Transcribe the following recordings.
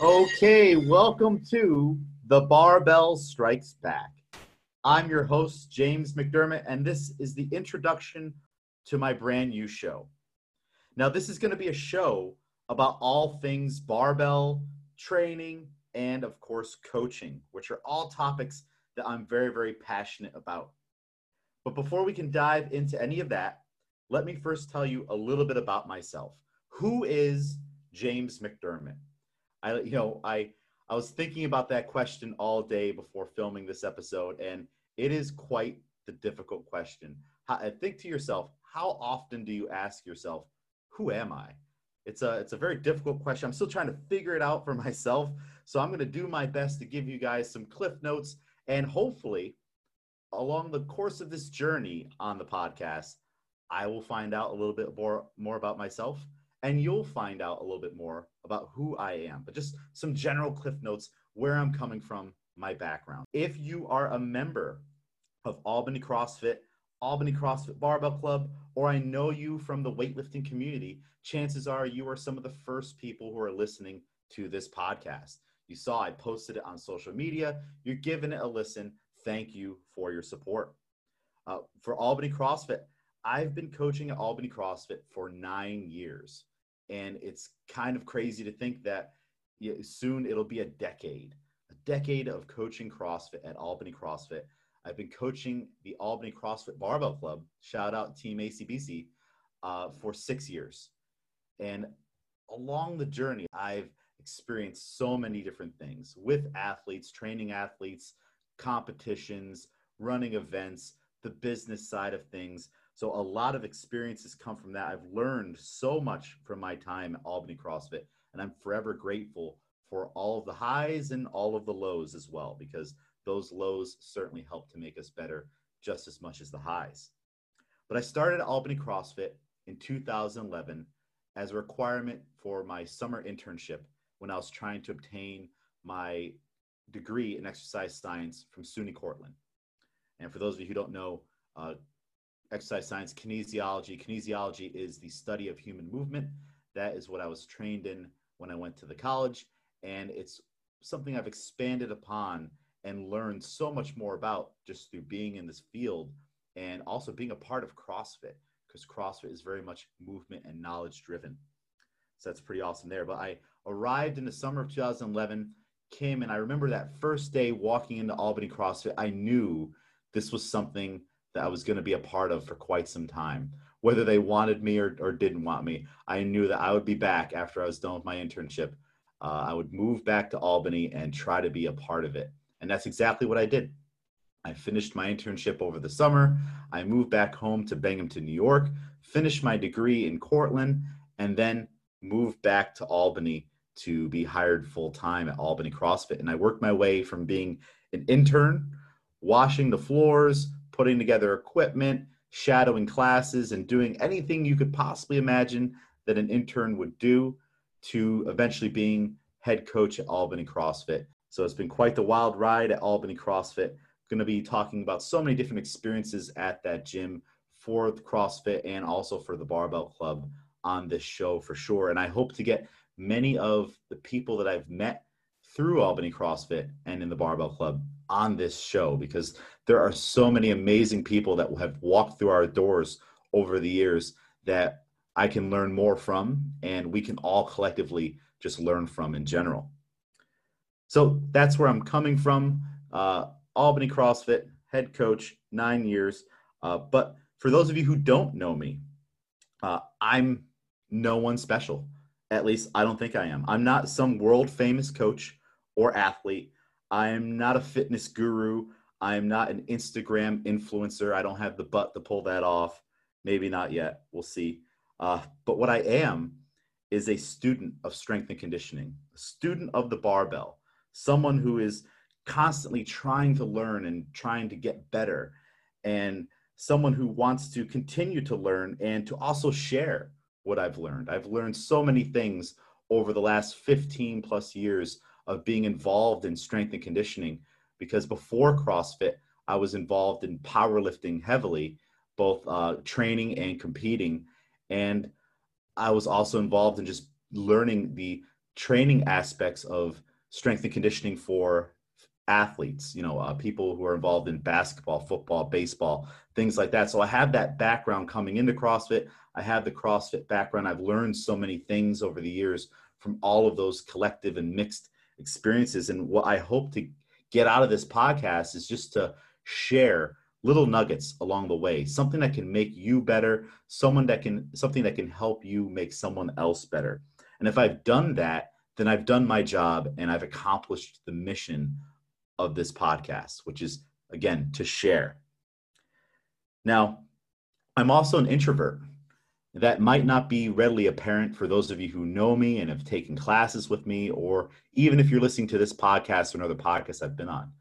Okay, welcome to The Barbell Strikes Back. I'm your host, James McDermott, and this is the introduction to my brand new show. Now, this is going to be a show about all things barbell, training, and of course, coaching, which are all topics that I'm very, very passionate about. But before we can dive into any of that, let me first tell you a little bit about myself. Who is James McDermott? I, you mm-hmm. know, I, I was thinking about that question all day before filming this episode, and it is quite the difficult question. How, uh, think to yourself, how often do you ask yourself, "Who am I?" It's a it's a very difficult question. I'm still trying to figure it out for myself, so I'm going to do my best to give you guys some cliff notes, and hopefully, along the course of this journey on the podcast, I will find out a little bit more more about myself and you'll find out a little bit more about who I am, but just some general cliff notes where I'm coming from, my background. If you are a member of Albany CrossFit, Albany CrossFit Barbell Club, or I know you from the weightlifting community, chances are you are some of the first people who are listening to this podcast. You saw I posted it on social media. You're giving it a listen. Thank you for your support. Uh, for Albany CrossFit, I've been coaching at Albany CrossFit for nine years. And it's kind of crazy to think that soon it'll be a decade, a decade of coaching CrossFit at Albany CrossFit. I've been coaching the Albany CrossFit Barbell Club, shout out Team ACBC, uh, for six years. And along the journey, I've experienced so many different things with athletes, training athletes, competitions, running events, the business side of things. So a lot of experiences come from that. I've learned so much from my time at Albany CrossFit, and I'm forever grateful for all of the highs and all of the lows as well, because those lows certainly help to make us better just as much as the highs. But I started Albany CrossFit in 2011 as a requirement for my summer internship when I was trying to obtain my degree in exercise science from SUNY Cortland. And for those of you who don't know, uh, exercise science kinesiology. Kinesiology is the study of human movement. That is what I was trained in when I went to the college. And it's something I've expanded upon and learned so much more about just through being in this field and also being a part of CrossFit because CrossFit is very much movement and knowledge driven. So that's pretty awesome there. But I arrived in the summer of 2011, came and I remember that first day walking into Albany CrossFit, I knew this was something that I was going to be a part of for quite some time. Whether they wanted me or, or didn't want me, I knew that I would be back after I was done with my internship. Uh, I would move back to Albany and try to be a part of it. And that's exactly what I did. I finished my internship over the summer. I moved back home to Binghamton, New York, finished my degree in Cortland, and then moved back to Albany to be hired full time at Albany CrossFit. And I worked my way from being an intern, washing the floors, putting together equipment, shadowing classes, and doing anything you could possibly imagine that an intern would do to eventually being head coach at Albany CrossFit. So it's been quite the wild ride at Albany CrossFit. Going to be talking about so many different experiences at that gym for CrossFit and also for the Barbell Club on this show for sure. And I hope to get many of the people that I've met through Albany CrossFit and in the Barbell Club on this show because there are so many amazing people that have walked through our doors over the years that I can learn more from and we can all collectively just learn from in general. So that's where I'm coming from. Uh, Albany CrossFit, head coach, nine years. Uh, but for those of you who don't know me, uh, I'm no one special. At least I don't think I am. I'm not some world famous coach or athlete. I am not a fitness guru. I am not an Instagram influencer. I don't have the butt to pull that off. Maybe not yet. We'll see. Uh, but what I am is a student of strength and conditioning, a student of the barbell, someone who is constantly trying to learn and trying to get better, and someone who wants to continue to learn and to also share what I've learned. I've learned so many things over the last 15 plus years of being involved in strength and conditioning because before CrossFit, I was involved in powerlifting heavily, both uh, training and competing. And I was also involved in just learning the training aspects of strength and conditioning for athletes, you know, uh, people who are involved in basketball, football, baseball, things like that. So I have that background coming into CrossFit. I have the CrossFit background. I've learned so many things over the years from all of those collective and mixed experiences. And what I hope to get out of this podcast is just to share little nuggets along the way, something that can make you better, someone that can something that can help you make someone else better. And if I've done that, then I've done my job and I've accomplished the mission of this podcast, which is again to share. Now, I'm also an introvert. That might not be readily apparent for those of you who know me and have taken classes with me, or even if you're listening to this podcast or another podcast I've been on.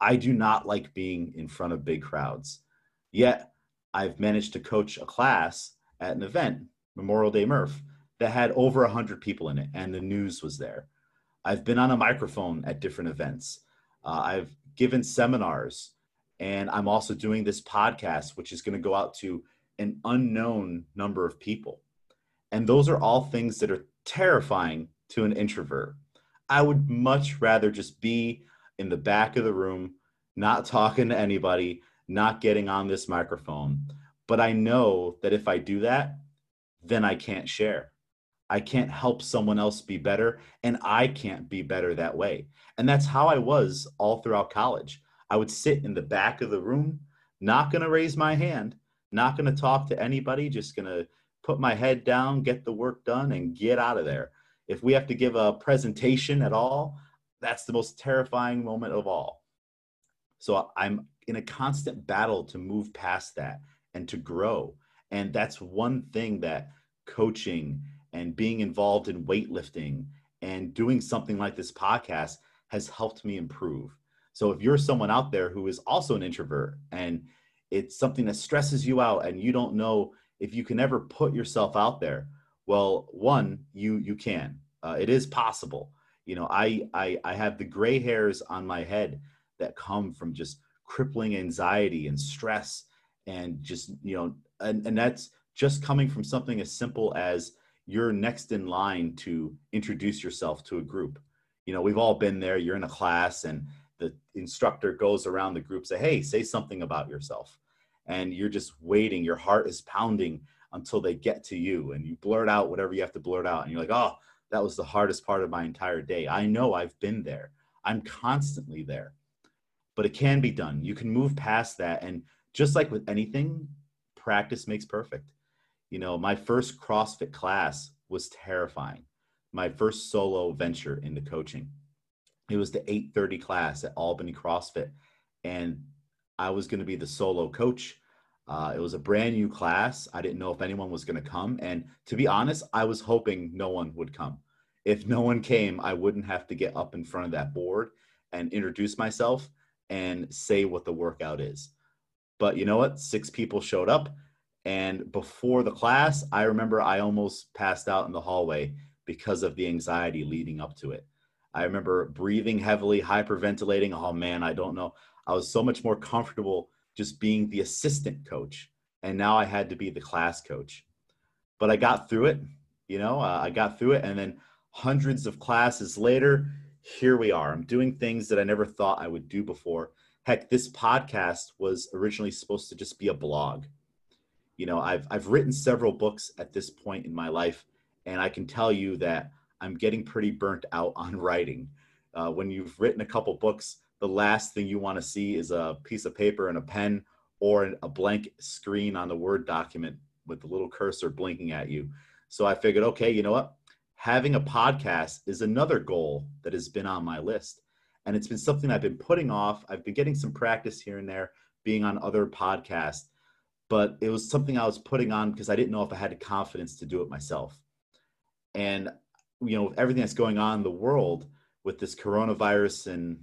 I do not like being in front of big crowds. Yet, I've managed to coach a class at an event, Memorial Day Murph, that had over 100 people in it, and the news was there. I've been on a microphone at different events. Uh, I've given seminars, and I'm also doing this podcast, which is going to go out to an unknown number of people. And those are all things that are terrifying to an introvert. I would much rather just be in the back of the room, not talking to anybody, not getting on this microphone. But I know that if I do that, then I can't share. I can't help someone else be better, and I can't be better that way. And that's how I was all throughout college. I would sit in the back of the room, not going to raise my hand, not going to talk to anybody, just going to put my head down, get the work done, and get out of there. If we have to give a presentation at all, that's the most terrifying moment of all. So I'm in a constant battle to move past that and to grow. And that's one thing that coaching and being involved in weightlifting and doing something like this podcast has helped me improve. So if you're someone out there who is also an introvert and it's something that stresses you out and you don't know if you can ever put yourself out there, well, one, you you can. Uh, it is possible. You know, I, I I have the gray hairs on my head that come from just crippling anxiety and stress and just you know and, and that's just coming from something as simple as you're next in line to introduce yourself to a group. You know, we've all been there. You're in a class and the instructor goes around the group, say, Hey, say something about yourself. And you're just waiting. Your heart is pounding until they get to you and you blurt out whatever you have to blurt out. And you're like, Oh, that was the hardest part of my entire day. I know I've been there. I'm constantly there. But it can be done. You can move past that. And just like with anything, practice makes perfect you know, my first CrossFit class was terrifying. My first solo venture into coaching. It was the 8:30 class at Albany CrossFit, and I was going to be the solo coach. Uh, it was a brand new class. I didn't know if anyone was going to come, and to be honest, I was hoping no one would come. If no one came, I wouldn't have to get up in front of that board and introduce myself and say what the workout is. But you know what? Six people showed up and before the class, I remember I almost passed out in the hallway because of the anxiety leading up to it. I remember breathing heavily, hyperventilating. Oh man, I don't know. I was so much more comfortable just being the assistant coach. And now I had to be the class coach. But I got through it, you know, uh, I got through it. And then hundreds of classes later, here we are. I'm doing things that I never thought I would do before. Heck, this podcast was originally supposed to just be a blog you know i've i've written several books at this point in my life and i can tell you that i'm getting pretty burnt out on writing. Uh, when you've written a couple books the last thing you want to see is a piece of paper and a pen or a blank screen on the word document with the little cursor blinking at you. So i figured okay you know what? Having a podcast is another goal that has been on my list. And it's been something i've been putting off. I've been getting some practice here and there being on other podcasts. But it was something I was putting on because I didn't know if I had the confidence to do it myself. And you know, everything that's going on in the world with this coronavirus and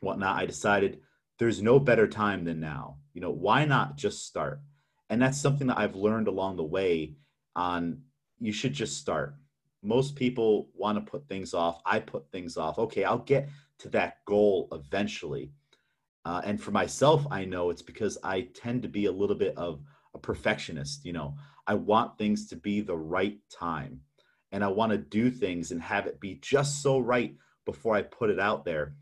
whatnot, I decided there's no better time than now. You know, why not just start? And that's something that I've learned along the way on you should just start. Most people want to put things off. I put things off. Okay, I'll get to that goal eventually. Uh, and for myself, I know it's because I tend to be a little bit of a perfectionist. You know, I want things to be the right time. And I want to do things and have it be just so right before I put it out there.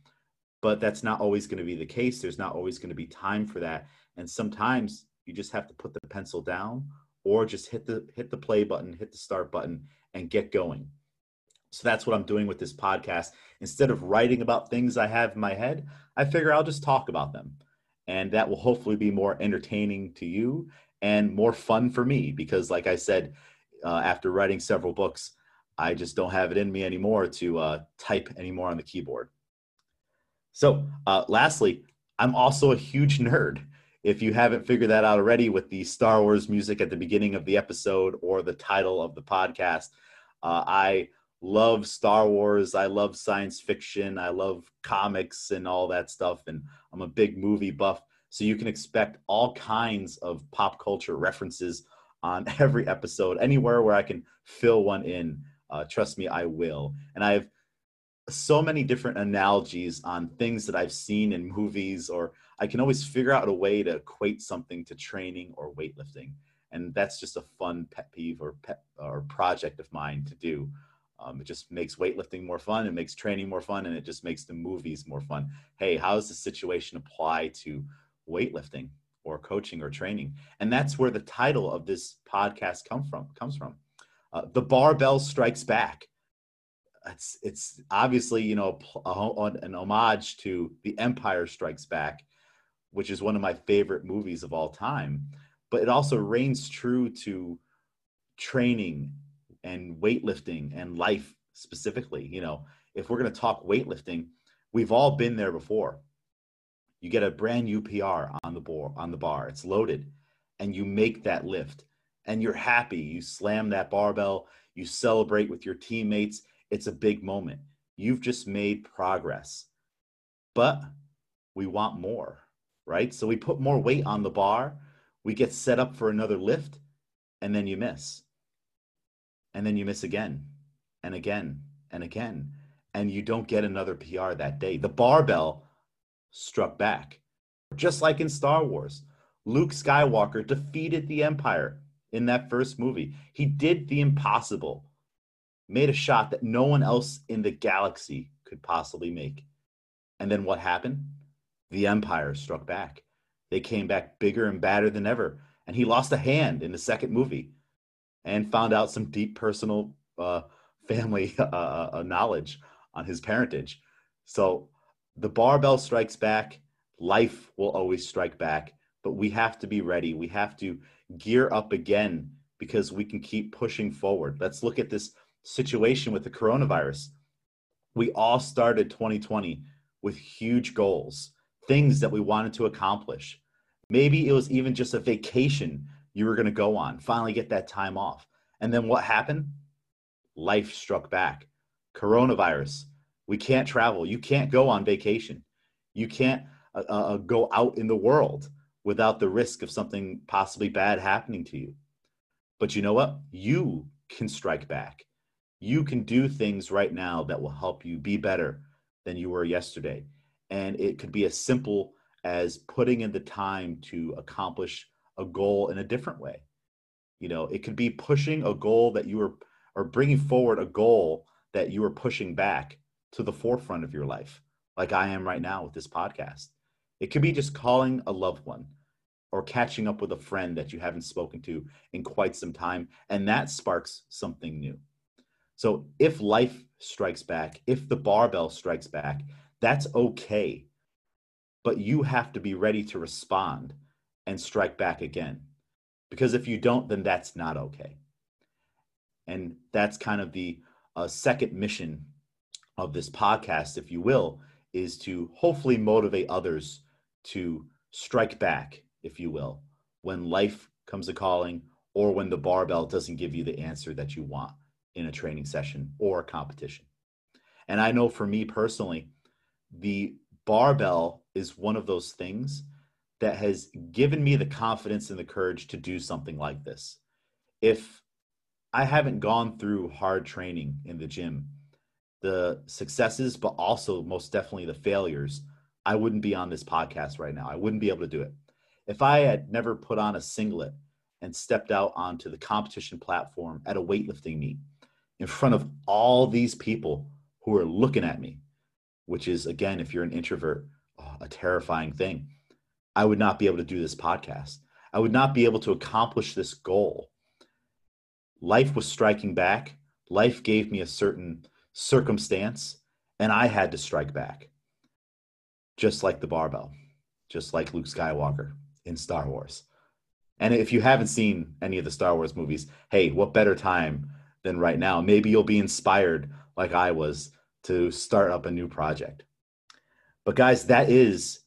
But that's not always going to be the case. There's not always going to be time for that. And sometimes you just have to put the pencil down or just hit the hit the play button, hit the start button and get going. So that's what I'm doing with this podcast. Instead of writing about things I have in my head, I figure I'll just talk about them. And that will hopefully be more entertaining to you and more fun for me because, like I said, uh, after writing several books, I just don't have it in me anymore to uh, type anymore on the keyboard. So, uh, lastly, I'm also a huge nerd. If you haven't figured that out already with the Star Wars music at the beginning of the episode or the title of the podcast, uh, I love Star Wars. I love science fiction. I love comics and all that stuff. And I'm a big movie buff. So you can expect all kinds of pop culture references on every episode, anywhere where I can fill one in. Uh, trust me, I will. And I have so many different analogies on things that I've seen in movies, or I can always figure out a way to equate something to training or weightlifting. And that's just a fun pet peeve or pet or project of mine to do. Um, it just makes weightlifting more fun. It makes training more fun, and it just makes the movies more fun. Hey, how does the situation apply to weightlifting or coaching or training? And that's where the title of this podcast come from comes from. Uh, the barbell strikes back. It's it's obviously you know a, an homage to The Empire Strikes Back, which is one of my favorite movies of all time. But it also reigns true to training and weightlifting and life specifically. You know, if we're going to talk weightlifting, we've all been there before. You get a brand new PR on the bar, on the bar. It's loaded, and you make that lift, and you're happy. You slam that barbell. You celebrate with your teammates. It's a big moment. You've just made progress, but we want more, right? So we put more weight on the bar. We get set up for another lift, and then you miss and then you miss again and again and again and you don't get another PR that day. The barbell struck back. Just like in Star Wars, Luke Skywalker defeated the Empire in that first movie. He did the impossible, made a shot that no one else in the galaxy could possibly make. And then what happened? The Empire struck back. They came back bigger and badder than ever. And he lost a hand in the second movie and found out some deep personal uh, family uh, uh, knowledge on his parentage. So the barbell strikes back. Life will always strike back, but we have to be ready. We have to gear up again because we can keep pushing forward. Let's look at this situation with the coronavirus. We all started 2020 with huge goals, things that we wanted to accomplish. Maybe it was even just a vacation you were going to go on, finally get that time off. And then what happened? Life struck back. Coronavirus. We can't travel. You can't go on vacation. You can't uh, uh, go out in the world without the risk of something possibly bad happening to you. But you know what? You can strike back. You can do things right now that will help you be better than you were yesterday. And it could be as simple as putting in the time to accomplish a goal in a different way. You know, it could be pushing a goal that you were, or bringing forward a goal that you were pushing back to the forefront of your life, like I am right now with this podcast. It could be just calling a loved one or catching up with a friend that you haven't spoken to in quite some time, and that sparks something new. So if life strikes back, if the barbell strikes back, that's okay. But you have to be ready to respond and strike back again. Because if you don't, then that's not okay. And that's kind of the uh, second mission of this podcast, if you will, is to hopefully motivate others to strike back, if you will, when life comes a calling or when the barbell doesn't give you the answer that you want in a training session or a competition. And I know for me personally, the barbell is one of those things that has given me the confidence and the courage to do something like this. If I haven't gone through hard training in the gym, the successes, but also most definitely the failures, I wouldn't be on this podcast right now. I wouldn't be able to do it. If I had never put on a singlet and stepped out onto the competition platform at a weightlifting meet, in front of all these people who are looking at me, which is, again, if you're an introvert, oh, a terrifying thing. I would not be able to do this podcast. I would not be able to accomplish this goal. Life was striking back. Life gave me a certain circumstance, and I had to strike back. Just like the barbell, just like Luke Skywalker in Star Wars. And if you haven't seen any of the Star Wars movies, hey, what better time than right now? Maybe you'll be inspired, like I was, to start up a new project. But, guys, that is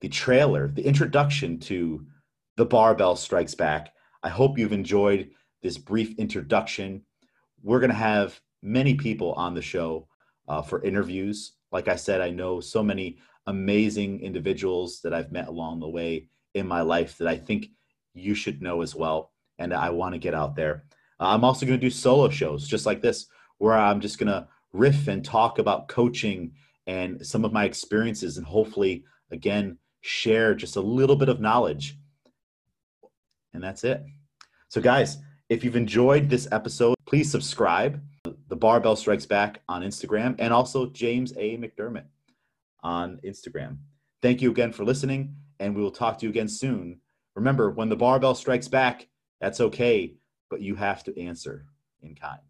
the trailer, the introduction to The Barbell Strikes Back. I hope you've enjoyed this brief introduction. We're going to have many people on the show uh, for interviews. Like I said, I know so many amazing individuals that I've met along the way in my life that I think you should know as well. And I want to get out there. Uh, I'm also going to do solo shows just like this, where I'm just going to riff and talk about coaching and some of my experiences, and hopefully, again, share just a little bit of knowledge. And that's it. So, guys, if you've enjoyed this episode, please subscribe. The Barbell Strikes Back on Instagram and also James A. McDermott on Instagram. Thank you again for listening, and we will talk to you again soon. Remember, when the barbell strikes back, that's okay, but you have to answer in kind.